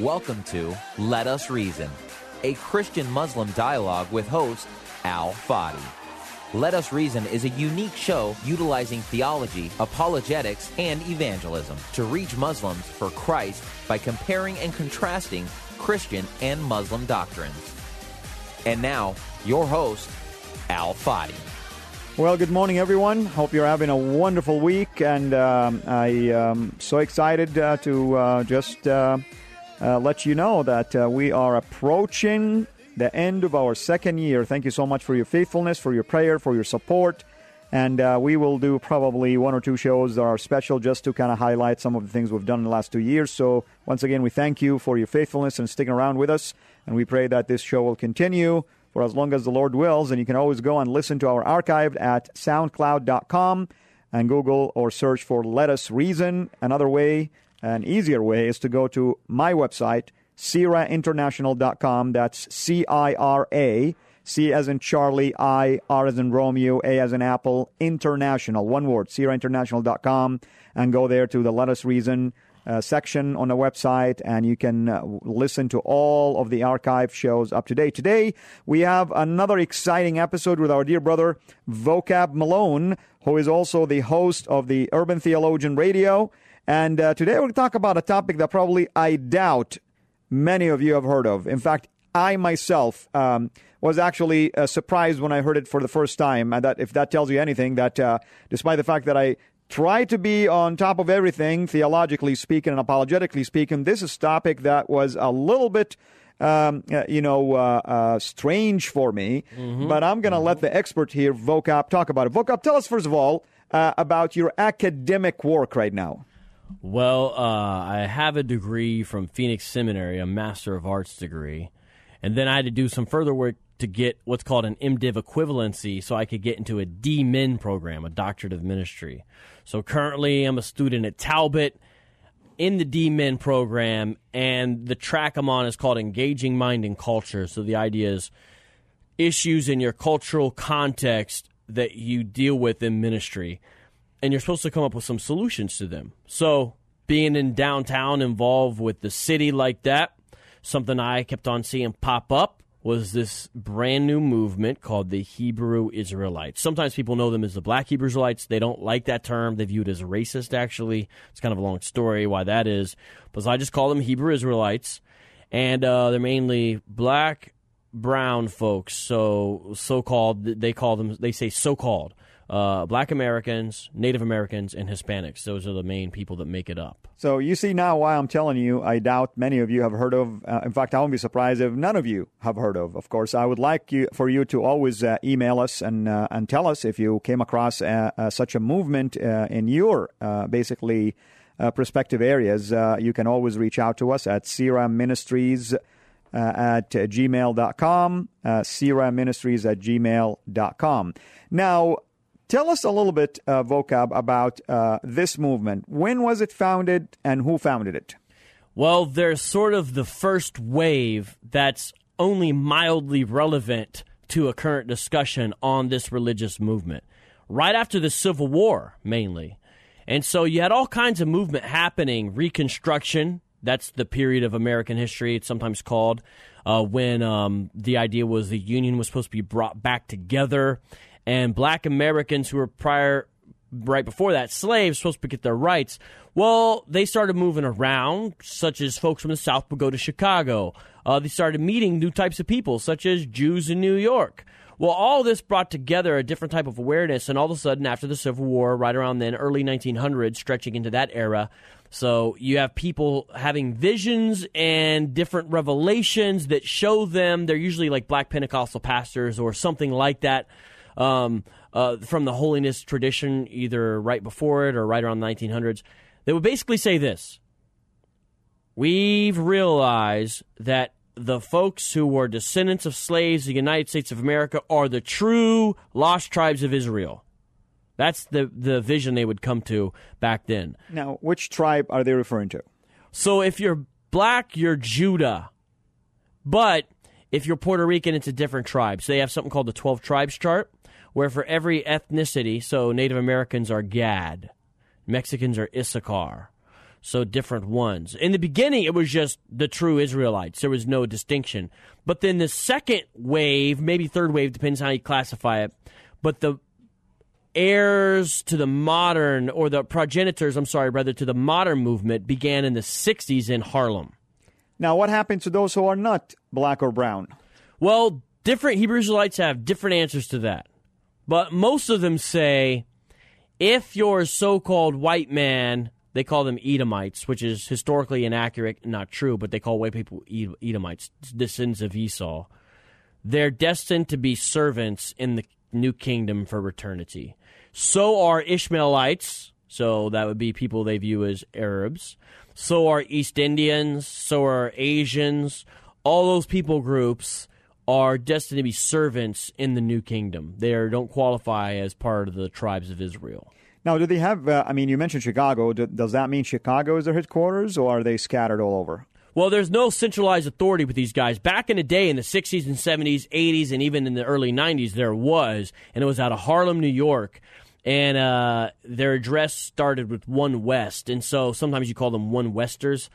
Welcome to Let Us Reason, a Christian Muslim dialogue with host Al Fadi. Let Us Reason is a unique show utilizing theology, apologetics, and evangelism to reach Muslims for Christ by comparing and contrasting Christian and Muslim doctrines. And now, your host, Al Fadi. Well, good morning, everyone. Hope you're having a wonderful week, and um, I am so excited uh, to uh, just uh, uh let you know that uh, we are approaching the end of our second year. Thank you so much for your faithfulness, for your prayer, for your support. And uh, we will do probably one or two shows that are special just to kind of highlight some of the things we've done in the last two years. So, once again, we thank you for your faithfulness and sticking around with us. And we pray that this show will continue for as long as the Lord wills. And you can always go and listen to our archive at soundcloud.com and Google or search for Let Us Reason. Another way, an easier way, is to go to my website, CIRAinternational.com. That's C I R A. C as in Charlie, I, R as in Romeo, A as in Apple, International, one word, CIRAinternational.com, and go there to the Let Us Reason uh, section on the website, and you can uh, listen to all of the archive shows up to date. Today, we have another exciting episode with our dear brother Vocab Malone, who is also the host of the Urban Theologian Radio. And uh, today, we're going to talk about a topic that probably I doubt many of you have heard of. In fact, I myself um, was actually uh, surprised when I heard it for the first time. And that, if that tells you anything, that uh, despite the fact that I try to be on top of everything, theologically speaking and apologetically speaking. This is a topic that was a little bit, um, uh, you know, uh, uh, strange for me. Mm-hmm. But I'm going to mm-hmm. let the expert here, Vocab, talk about it. Vocab, tell us first of all uh, about your academic work right now. Well, uh, I have a degree from Phoenix Seminary, a Master of Arts degree. And then I had to do some further work to get what's called an MDiv equivalency so I could get into a DMin program, a doctorate of ministry. So currently I'm a student at Talbot in the DMin program, and the track I'm on is called Engaging Mind and Culture. So the idea is issues in your cultural context that you deal with in ministry, and you're supposed to come up with some solutions to them. So being in downtown involved with the city like that, something I kept on seeing pop up was this brand new movement called the Hebrew Israelites. Sometimes people know them as the Black Hebrew Israelites. They don't like that term. They view it as racist, actually. It's kind of a long story why that is. But so I just call them Hebrew Israelites. And uh, they're mainly black, brown folks. So so called, they call them, they say so called uh, Black Americans, Native Americans, and Hispanics. Those are the main people that make it up. So you see now why I'm telling you. I doubt many of you have heard of. Uh, in fact, I won't be surprised if none of you have heard of. Of course, I would like you for you to always uh, email us and uh, and tell us if you came across uh, uh, such a movement in your basically prospective areas. you can always reach out to us at CIRA Ministries. Uh, at uh, gmail.com, uh, Ministries at gmail.com. Now, Tell us a little bit, uh, Vocab, about uh, this movement. When was it founded and who founded it? Well, there's sort of the first wave that's only mildly relevant to a current discussion on this religious movement. Right after the Civil War, mainly. And so you had all kinds of movement happening. Reconstruction, that's the period of American history, it's sometimes called, uh, when um, the idea was the Union was supposed to be brought back together and black Americans who were prior right before that slaves supposed to get their rights. Well, they started moving around, such as folks from the South would go to Chicago. Uh, they started meeting new types of people, such as Jews in New York. Well, all this brought together a different type of awareness, and all of a sudden, after the Civil War, right around then, early 1900s, stretching into that era, so you have people having visions and different revelations that show them. They're usually like black Pentecostal pastors or something like that um, uh, from the holiness tradition, either right before it or right around the 1900s. They would basically say this We've realized that the folks who were descendants of slaves in the United States of America are the true lost tribes of Israel. That's the, the vision they would come to back then. Now, which tribe are they referring to? So if you're black, you're Judah. But if you're Puerto Rican, it's a different tribe. So they have something called the 12 tribes chart, where for every ethnicity, so Native Americans are Gad, Mexicans are Issachar, so different ones. In the beginning, it was just the true Israelites. There was no distinction. But then the second wave, maybe third wave, depends how you classify it. But the heirs to the modern, or the progenitors, I'm sorry, rather, to the modern movement began in the 60s in Harlem. Now, what happened to those who are not black or brown? Well, different Hebrew Israelites have different answers to that. But most of them say if you're a so called white man, they call them Edomites, which is historically inaccurate, not true, but they call white people Edomites, descendants of Esau. They're destined to be servants in the new kingdom for eternity. So are Ishmaelites, so that would be people they view as Arabs. So are East Indians, so are Asians. All those people groups are destined to be servants in the new kingdom. They are, don't qualify as part of the tribes of Israel. Now, do they have? Uh, I mean, you mentioned Chicago. Do, does that mean Chicago is their headquarters, or are they scattered all over? Well, there's no centralized authority with these guys. Back in the day, in the 60s and 70s, 80s, and even in the early 90s, there was, and it was out of Harlem, New York and uh, their address started with One West, and so sometimes you call them One Westers.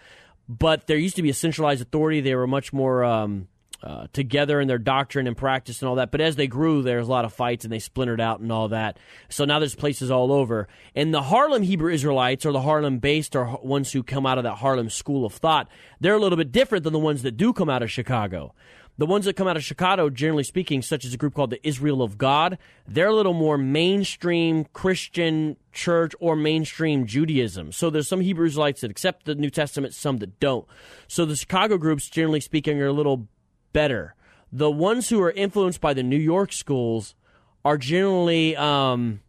But there used to be a centralized authority; they were much more um, uh, together in their doctrine and practice and all that. But as they grew, there was a lot of fights, and they splintered out and all that. So now there's places all over. And the Harlem Hebrew Israelites, or the Harlem-based, or ones who come out of that Harlem school of thought, they're a little bit different than the ones that do come out of Chicago. The ones that come out of Chicago, generally speaking, such as a group called the Israel of God, they're a little more mainstream Christian church or mainstream Judaism. So there's some Hebrew Israelites that accept the New Testament, some that don't. So the Chicago groups, generally speaking, are a little better. The ones who are influenced by the New York schools are generally. Um,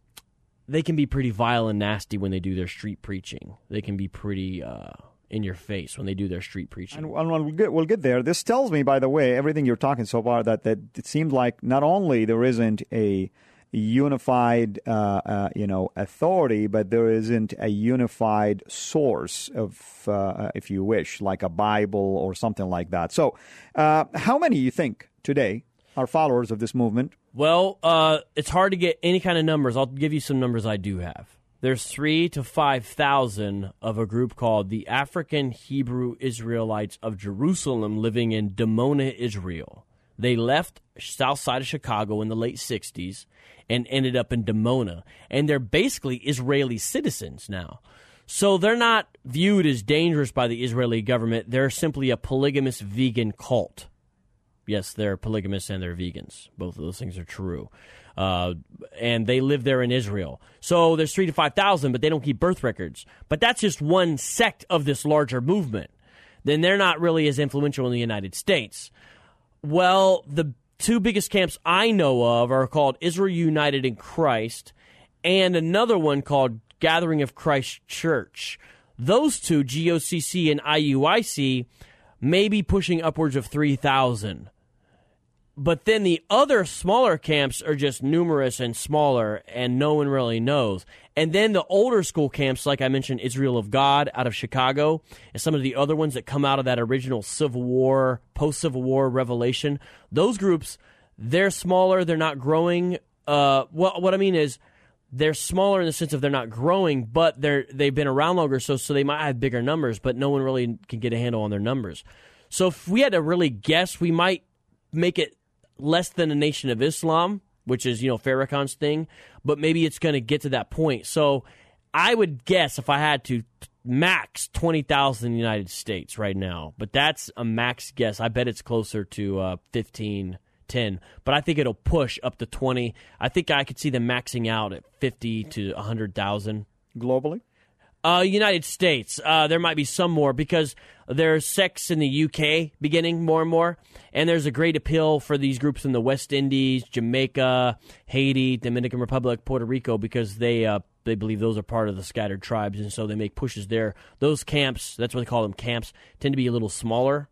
they can be pretty vile and nasty when they do their street preaching. They can be pretty uh, in your face when they do their street preaching. And, and we'll, get, we'll get there. This tells me, by the way, everything you're talking so far, that, that it seems like not only there isn't a unified, uh, uh, you know, authority, but there isn't a unified source of, uh, if you wish, like a Bible or something like that. So, uh, how many you think today are followers of this movement? Well, uh, it's hard to get any kind of numbers. I'll give you some numbers I do have there's three to five thousand of a group called the African Hebrew Israelites of Jerusalem living in Dimona, Israel. They left south side of Chicago in the late 60s and ended up in Dimona. And they're basically Israeli citizens now. So they're not viewed as dangerous by the Israeli government. They're simply a polygamous vegan cult. Yes, they're polygamous and they're vegans. Both of those things are true uh, and they live there in Israel. So there's three to five thousand, but they don't keep birth records. But that's just one sect of this larger movement. Then they're not really as influential in the United States. Well, the two biggest camps I know of are called Israel United in Christ, and another one called Gathering of Christ Church. Those two, GOCC and IUIC, may be pushing upwards of 3,000 but then the other smaller camps are just numerous and smaller, and no one really knows. And then the older school camps, like I mentioned, Israel of God out of Chicago, and some of the other ones that come out of that original Civil War, post Civil War revelation, those groups, they're smaller, they're not growing. Uh, well, what I mean is, they're smaller in the sense of they're not growing, but they're they've been around longer, so so they might have bigger numbers, but no one really can get a handle on their numbers. So if we had to really guess, we might make it less than a nation of Islam, which is, you know, Farrakhan's thing, but maybe it's going to get to that point. So I would guess if I had to max 20,000 in the United States right now, but that's a max guess. I bet it's closer to uh, 15, 10, but I think it'll push up to 20. I think I could see them maxing out at 50 to 100,000. Globally? Uh, United States. Uh, there might be some more because there's sects in the UK beginning more and more, and there's a great appeal for these groups in the West Indies, Jamaica, Haiti, Dominican Republic, Puerto Rico because they uh, they believe those are part of the scattered tribes, and so they make pushes there. Those camps, that's what they call them, camps, tend to be a little smaller,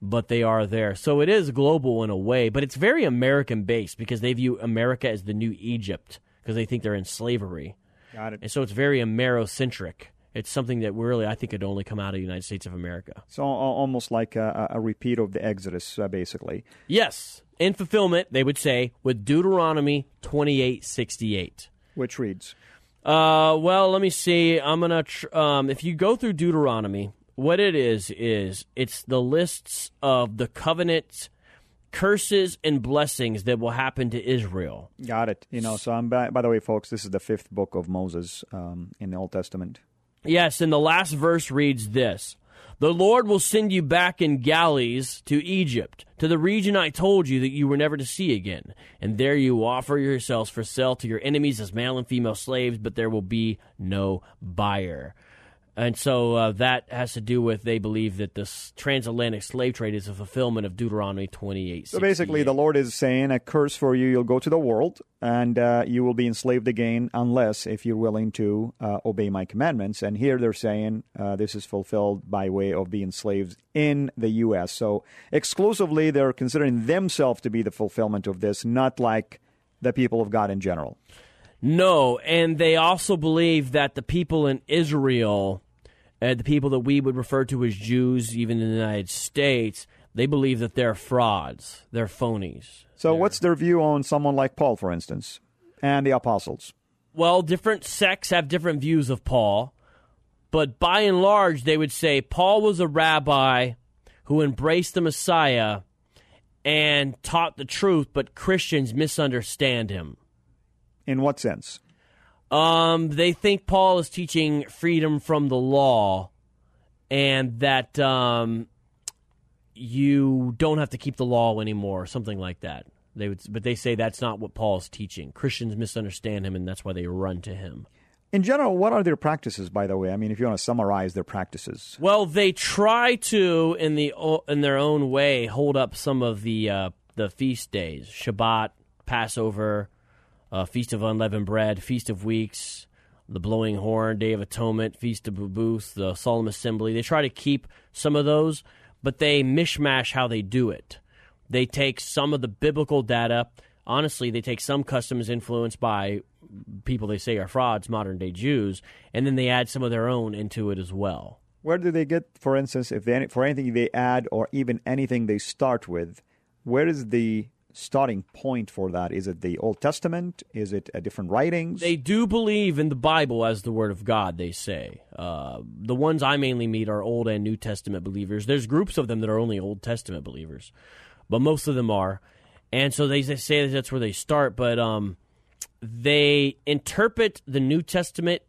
but they are there. So it is global in a way, but it's very American based because they view America as the new Egypt because they think they're in slavery. Got it. And so it's very Amerocentric. It's something that really, I think, could only come out of the United States of America. So almost like a, a repeat of the Exodus, uh, basically. Yes, in fulfillment, they would say, with Deuteronomy twenty-eight sixty-eight. Which reads, Uh, well, let me see. I'm gonna. Tr- um, if you go through Deuteronomy, what it is is it's the lists of the covenants, curses, and blessings that will happen to Israel. got it. You know, so I'm, by, by the way, folks, this is the fifth book of Moses um, in the Old Testament. Yes, and the last verse reads this The Lord will send you back in galleys to Egypt, to the region I told you that you were never to see again. And there you will offer yourselves for sale to your enemies as male and female slaves, but there will be no buyer. And so uh, that has to do with they believe that this transatlantic slave trade is a fulfillment of Deuteronomy 28. So basically, the Lord is saying, a curse for you, you'll go to the world, and uh, you will be enslaved again unless if you're willing to uh, obey my commandments. And here they're saying uh, this is fulfilled by way of being slaves in the U.S. So exclusively, they're considering themselves to be the fulfillment of this, not like the people of God in general. No, and they also believe that the people in Israel, uh, the people that we would refer to as Jews, even in the United States, they believe that they're frauds, they're phonies. So, what's their view on someone like Paul, for instance, and the apostles? Well, different sects have different views of Paul, but by and large, they would say Paul was a rabbi who embraced the Messiah and taught the truth, but Christians misunderstand him. In what sense? Um, they think Paul is teaching freedom from the law, and that um, you don't have to keep the law anymore, something like that. They would, but they say that's not what Paul is teaching. Christians misunderstand him, and that's why they run to him. In general, what are their practices, by the way? I mean, if you want to summarize their practices. Well, they try to, in the in their own way, hold up some of the uh, the feast days: Shabbat, Passover, uh, Feast of Unleavened Bread, Feast of Weeks, the Blowing Horn, Day of Atonement, Feast of Booth, the Solemn Assembly. They try to keep some of those, but they mishmash how they do it. They take some of the biblical data. Honestly, they take some customs influenced by people they say are frauds, modern day Jews, and then they add some of their own into it as well. Where do they get, for instance, if they, for anything they add or even anything they start with, where is the starting point for that? Is it the Old Testament? Is it a different writings? They do believe in the Bible as the Word of God, they say. Uh, the ones I mainly meet are Old and New Testament believers. There's groups of them that are only Old Testament believers, but most of them are. And so they, they say that that's where they start, but um, they interpret the New Testament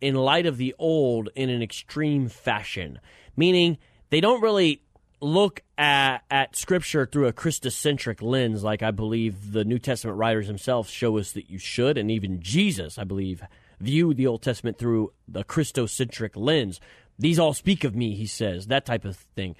in light of the Old in an extreme fashion, meaning they don't really look at, at Scripture through a Christocentric lens, like I believe the New Testament writers themselves show us that you should, and even Jesus, I believe, viewed the Old Testament through the Christocentric lens. These all speak of me, he says, that type of thing.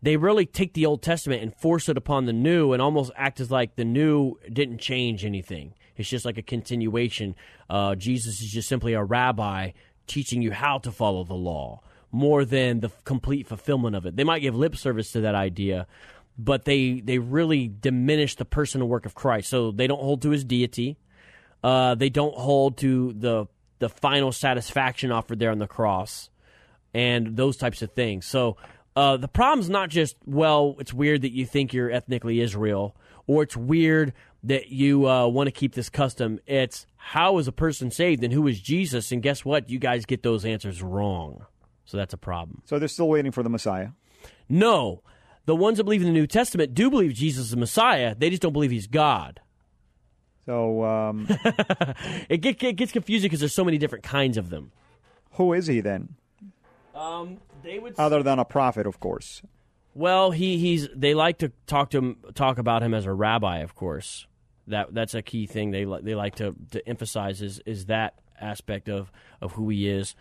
They really take the Old Testament and force it upon the New and almost act as like the New didn't change anything. It's just like a continuation. Uh, Jesus is just simply a rabbi teaching you how to follow the law more than the complete fulfillment of it. They might give lip service to that idea, but they they really diminish the personal work of Christ. So they don't hold to his deity. Uh, they don't hold to the the final satisfaction offered there on the cross, and those types of things. So uh, the problem's not just well, it's weird that you think you're ethnically Israel, or it's weird that you uh, want to keep this custom. It's how is a person saved and who is Jesus? And guess what? You guys get those answers wrong. So that's a problem. so they're still waiting for the Messiah. No, the ones that believe in the New Testament do believe Jesus is the Messiah. They just don't believe he's God. So um, It, get, it gets confusing because there's so many different kinds of them. who is he then? Um, they would Other than a prophet, of course. Well, he, he's they like to talk to him talk about him as a rabbi, of course. That that's a key thing they li- they like to, to emphasize is is that aspect of, of who he is.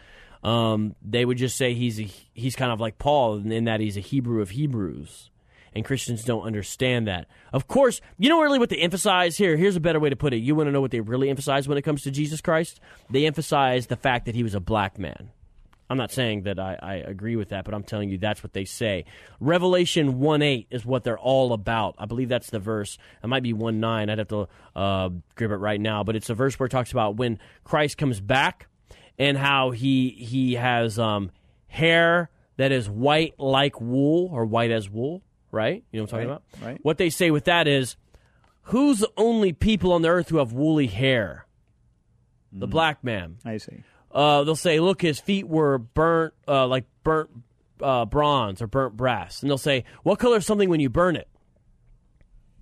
Um, they would just say he's a, he's kind of like Paul in that he's a Hebrew of Hebrews. And Christians don't understand that. Of course, you know really what they emphasize here. Here's a better way to put it. You want to know what they really emphasize when it comes to Jesus Christ? They emphasize the fact that he was a black man. I'm not saying that I, I, agree with that, but I'm telling you that's what they say. Revelation 1 8 is what they're all about. I believe that's the verse. It might be 1 9. I'd have to uh, grab it right now, but it's a verse where it talks about when Christ comes back and how he, he has um, hair that is white like wool or white as wool, right? You know what I'm talking Right, about? right. What they say with that is who's the only people on the earth who have woolly hair? The black man. I see. Uh, they'll say, look, his feet were burnt, uh, like burnt uh, bronze or burnt brass, and they'll say, what color is something when you burn it?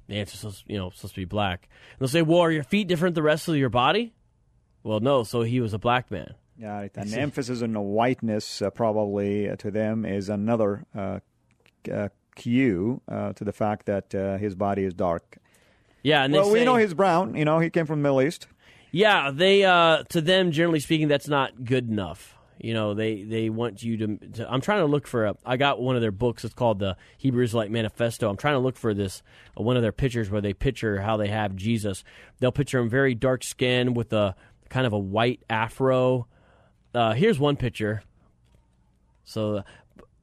The answer is, you know supposed to be black. And they'll say, well, are your feet different than the rest of your body? Well, no. So he was a black man. Yeah, right. and emphasis on the whiteness uh, probably uh, to them is another uh, uh, cue uh, to the fact that uh, his body is dark. Yeah, and they Well, we say- know he's brown. You know, he came from the Middle East. Yeah, they uh, to them generally speaking, that's not good enough. You know, they they want you to. to I'm trying to look for a. I got one of their books. It's called the Hebrew Israelite Manifesto. I'm trying to look for this uh, one of their pictures where they picture how they have Jesus. They'll picture him very dark skin with a kind of a white afro. Uh, here's one picture. So,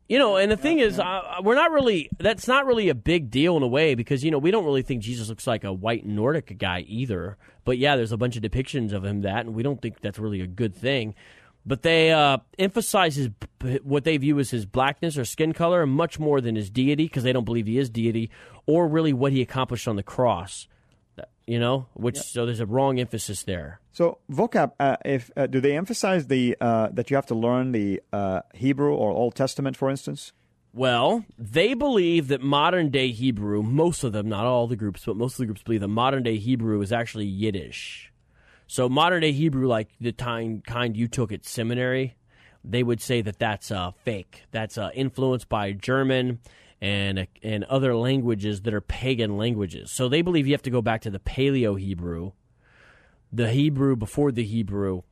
you know, and the thing is, uh, we're not really. That's not really a big deal in a way because you know we don't really think Jesus looks like a white Nordic guy either. But yeah, there's a bunch of depictions of him that, and we don't think that's really a good thing. But they uh, emphasize his what they view as his blackness or skin color much more than his deity because they don't believe he is deity or really what he accomplished on the cross. You know, which so there's a wrong emphasis there. So vocab, uh, if uh, do they emphasize the uh, that you have to learn the uh, Hebrew or Old Testament, for instance? Well, they believe that modern day Hebrew, most of them, not all the groups, but most of the groups believe that modern day Hebrew is actually Yiddish. So modern day Hebrew, like the kind kind you took at seminary, they would say that that's uh, fake. That's uh, influenced by German and and other languages that are pagan languages. So they believe you have to go back to the Paleo Hebrew, the Hebrew before the Hebrew,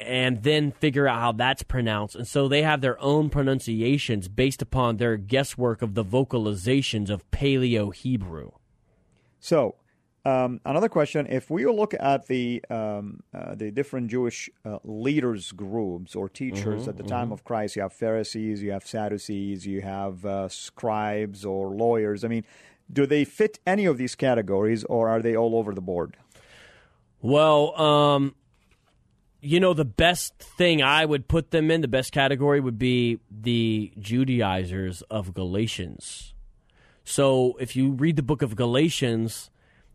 and then figure out how that's pronounced. And so they have their own pronunciations based upon their guesswork of the vocalizations of Paleo Hebrew. So, um, another question: If we look at the um, uh, the different Jewish uh, leaders groups or teachers Mm-hmm, at the time of Christ, you have Pharisees, you have Sadducees, you have uh, scribes or lawyers. I mean, do they fit any of these categories, or are they all over the board? Well, um, you know, the best thing I would put them in, the best category would be the Judaizers of Galatians. So if you read the book of Galatians,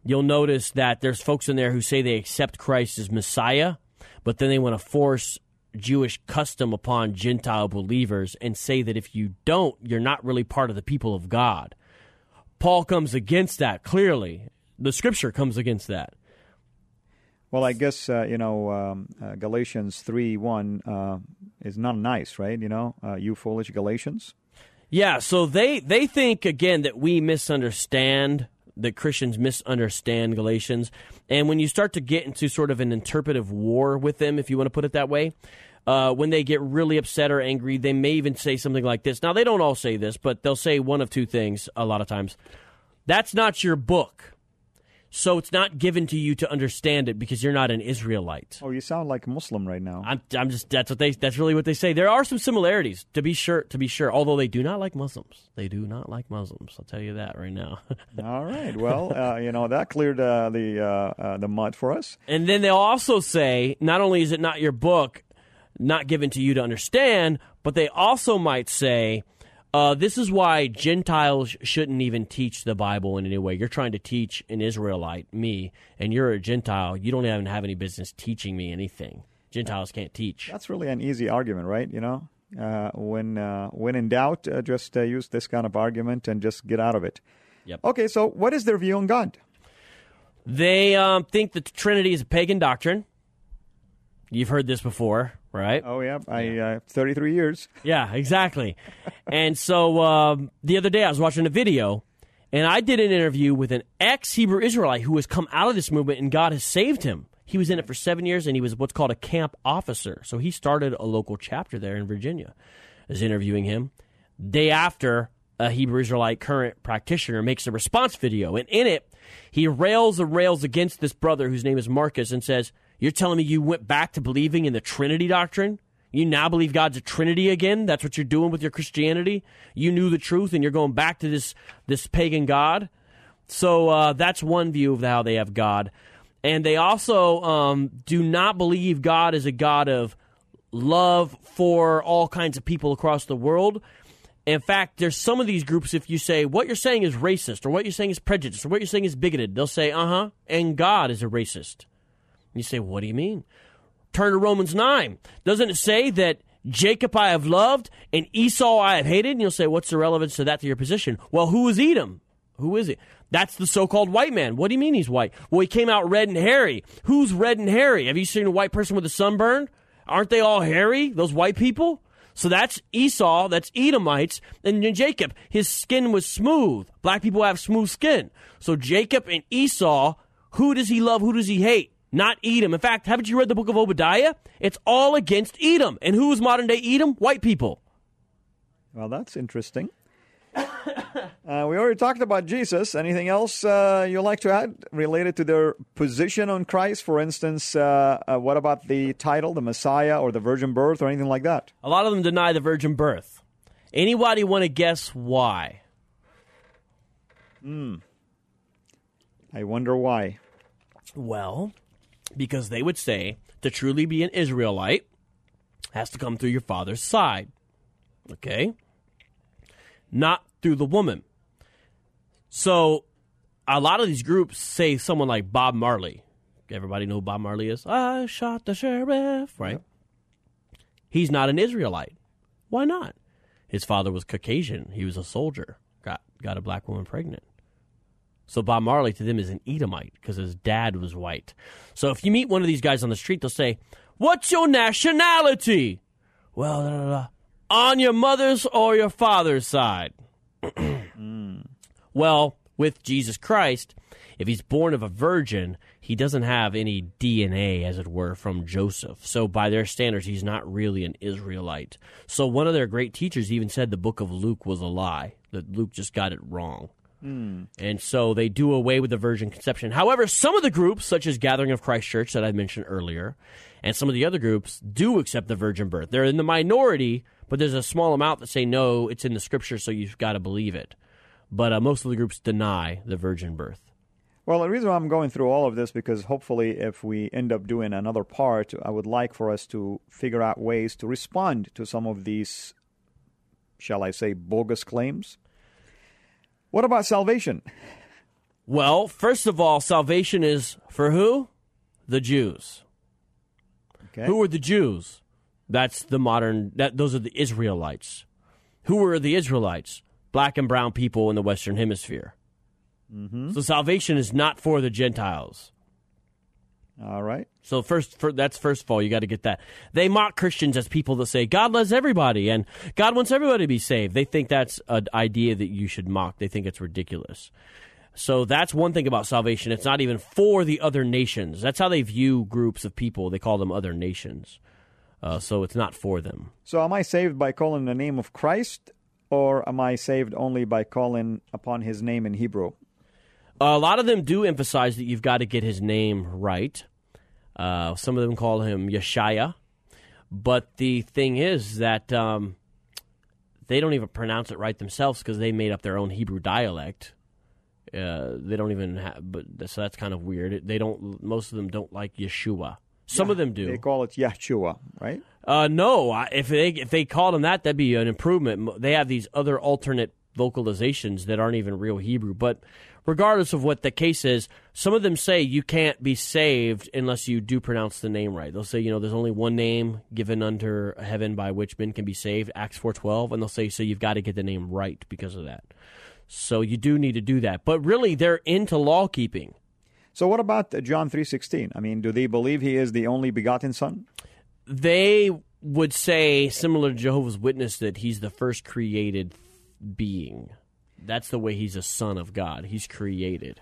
you'll notice that there's folks in there who say they accept Christ as Messiah, but then they want to force Jewish custom upon Gentile believers and say that if you don't, you're not really part of the people of God. Paul comes against that clearly. The scripture comes against that. Well, I guess uh, you know um, uh, Galatians three one uh, is not nice, right? You know, uh, you foolish Galatians. Yeah, so they they think again that we misunderstand that Christians misunderstand Galatians, and when you start to get into sort of an interpretive war with them, if you want to put it that way, uh, when they get really upset or angry, they may even say something like this. Now they don't all say this, but they'll say one of two things a lot of times. That's not your book. So it's not given to you to understand it because you're not an Israelite. Oh, you sound like a Muslim right now. I'm, I'm just that's what they that's really what they say. There are some similarities to be sure to be sure. Although they do not like Muslims, they do not like Muslims. I'll tell you that right now. All right. Well, uh, you know that cleared uh, the uh, uh, the mud for us. and then they'll also say not only is it not your book, not given to you to understand, but they also might say. Uh, this is why Gentiles shouldn't even teach the Bible in any way. You're trying to teach an Israelite, me, and you're a Gentile. You don't even have any business teaching me anything. Gentiles can't teach. That's really an easy argument, right? You know, uh, when uh, when in doubt, uh, just uh, use this kind of argument and just get out of it. Yep. Okay. So, what is their view on God? They um, think that the Trinity is a pagan doctrine. You've heard this before, right? Oh yeah, I uh, 33 years. Yeah, exactly. and so um, the other day I was watching a video, and I did an interview with an ex Hebrew Israelite who has come out of this movement, and God has saved him. He was in it for seven years, and he was what's called a camp officer. So he started a local chapter there in Virginia. I was interviewing him. Day after, a Hebrew Israelite current practitioner makes a response video, and in it, he rails and rails against this brother whose name is Marcus and says, You're telling me you went back to believing in the Trinity doctrine? You now believe God's a Trinity again? That's what you're doing with your Christianity? You knew the truth and you're going back to this, this pagan God? So uh, that's one view of how they have God. And they also um, do not believe God is a God of love for all kinds of people across the world. In fact, there's some of these groups, if you say what you're saying is racist, or what you're saying is prejudiced, or what you're saying is bigoted, they'll say, uh huh, and God is a racist. You say, what do you mean? Turn to Romans 9. Doesn't it say that Jacob I have loved and Esau I have hated? And you'll say, what's the relevance to that to your position? Well, who is Edom? Who is it? That's the so-called white man. What do you mean he's white? Well, he came out red and hairy. Who's red and hairy? Have you seen a white person with a sunburn? Aren't they all hairy? Those white people? So that's Esau, that's Edomites, and Jacob, his skin was smooth. Black people have smooth skin. So Jacob and Esau, who does he love? Who does he hate? Not Edom. In fact, haven't you read the book of Obadiah? It's all against Edom. And who is modern day Edom? White people. Well, that's interesting. Uh, we already talked about Jesus. Anything else uh, you'd like to add related to their position on Christ? For instance, uh, uh, what about the title, the Messiah, or the virgin birth, or anything like that? A lot of them deny the virgin birth. Anybody want to guess why? Hmm. I wonder why. Well, because they would say to truly be an Israelite has to come through your father's side. Okay? Not through the woman. So a lot of these groups say someone like Bob Marley. Everybody know who Bob Marley is? I shot the sheriff, right? He's not an Israelite. Why not? His father was Caucasian. He was a soldier. Got got a black woman pregnant. So Bob Marley to them is an Edomite because his dad was white. So if you meet one of these guys on the street, they'll say, "What's your nationality?" Well, blah, blah, blah. on your mother's or your father's side. Well, with Jesus Christ, if he's born of a virgin, he doesn't have any DNA, as it were, from Joseph. So, by their standards, he's not really an Israelite. So, one of their great teachers even said the book of Luke was a lie, that Luke just got it wrong. And so they do away with the virgin conception. However, some of the groups, such as Gathering of Christ Church that I mentioned earlier, and some of the other groups do accept the virgin birth. They're in the minority, but there's a small amount that say no, it's in the scripture, so you've got to believe it. But uh, most of the groups deny the virgin birth. Well, the reason why I'm going through all of this because hopefully, if we end up doing another part, I would like for us to figure out ways to respond to some of these, shall I say, bogus claims. What about salvation? Well, first of all, salvation is for who? The Jews. Okay. Who are the Jews? That's the modern. That those are the Israelites. Who were the Israelites? Black and brown people in the Western Hemisphere. Mm-hmm. So salvation is not for the Gentiles. All right. So first, for, that's first of all, you got to get that. They mock Christians as people that say God loves everybody and God wants everybody to be saved. They think that's an idea that you should mock. They think it's ridiculous. So that's one thing about salvation. It's not even for the other nations. That's how they view groups of people. They call them other nations. Uh, so it's not for them. So, am I saved by calling the name of Christ, or am I saved only by calling upon his name in Hebrew? A lot of them do emphasize that you've got to get his name right. Uh, some of them call him Yeshaya. But the thing is that um, they don't even pronounce it right themselves because they made up their own Hebrew dialect. Uh, they don't even have, but so that's kind of weird. They don't. Most of them don't like Yeshua. Some of them do. They call it Yahshua, right? Uh, no, I- if they if they called him that, that'd be an improvement. They have these other alternate vocalizations that aren't even real Hebrew. But regardless of what the case is, some of them say you can't be saved unless you do pronounce the name right. They'll say, you know, there's only one name given under heaven by which men can be saved, Acts four twelve, and they'll say so you've got to get the name right because of that. So you do need to do that. But really, they're into law keeping. So, what about John three sixteen? I mean, do they believe he is the only begotten Son? they would say, similar to Jehovah's Witness, that he's the first created being. That's the way he's a son of God. He's created.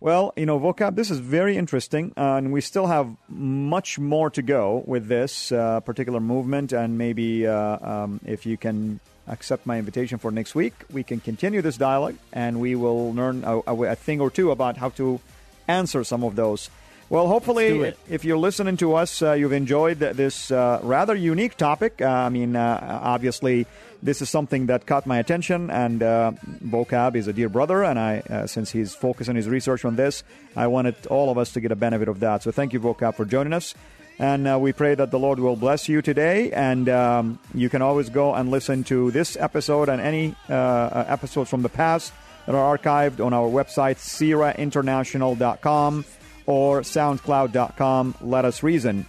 Well, you know, vocab, this is very interesting, uh, and we still have much more to go with this uh, particular movement. And maybe uh, um, if you can accept my invitation for next week, we can continue this dialogue and we will learn a, a, a thing or two about how to answer some of those. Well, hopefully, if you're listening to us, uh, you've enjoyed this uh, rather unique topic. Uh, I mean, uh, obviously, this is something that caught my attention, and uh, Vocab is a dear brother, and I, uh, since he's focusing his research on this, I wanted all of us to get a benefit of that. So, thank you, Vocab, for joining us. And uh, we pray that the Lord will bless you today. And um, you can always go and listen to this episode and any uh, episodes from the past that are archived on our website, CIRAinternational.com or soundcloud.com. Let us reason.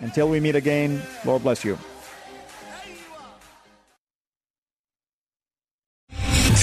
Until we meet again, Lord bless you.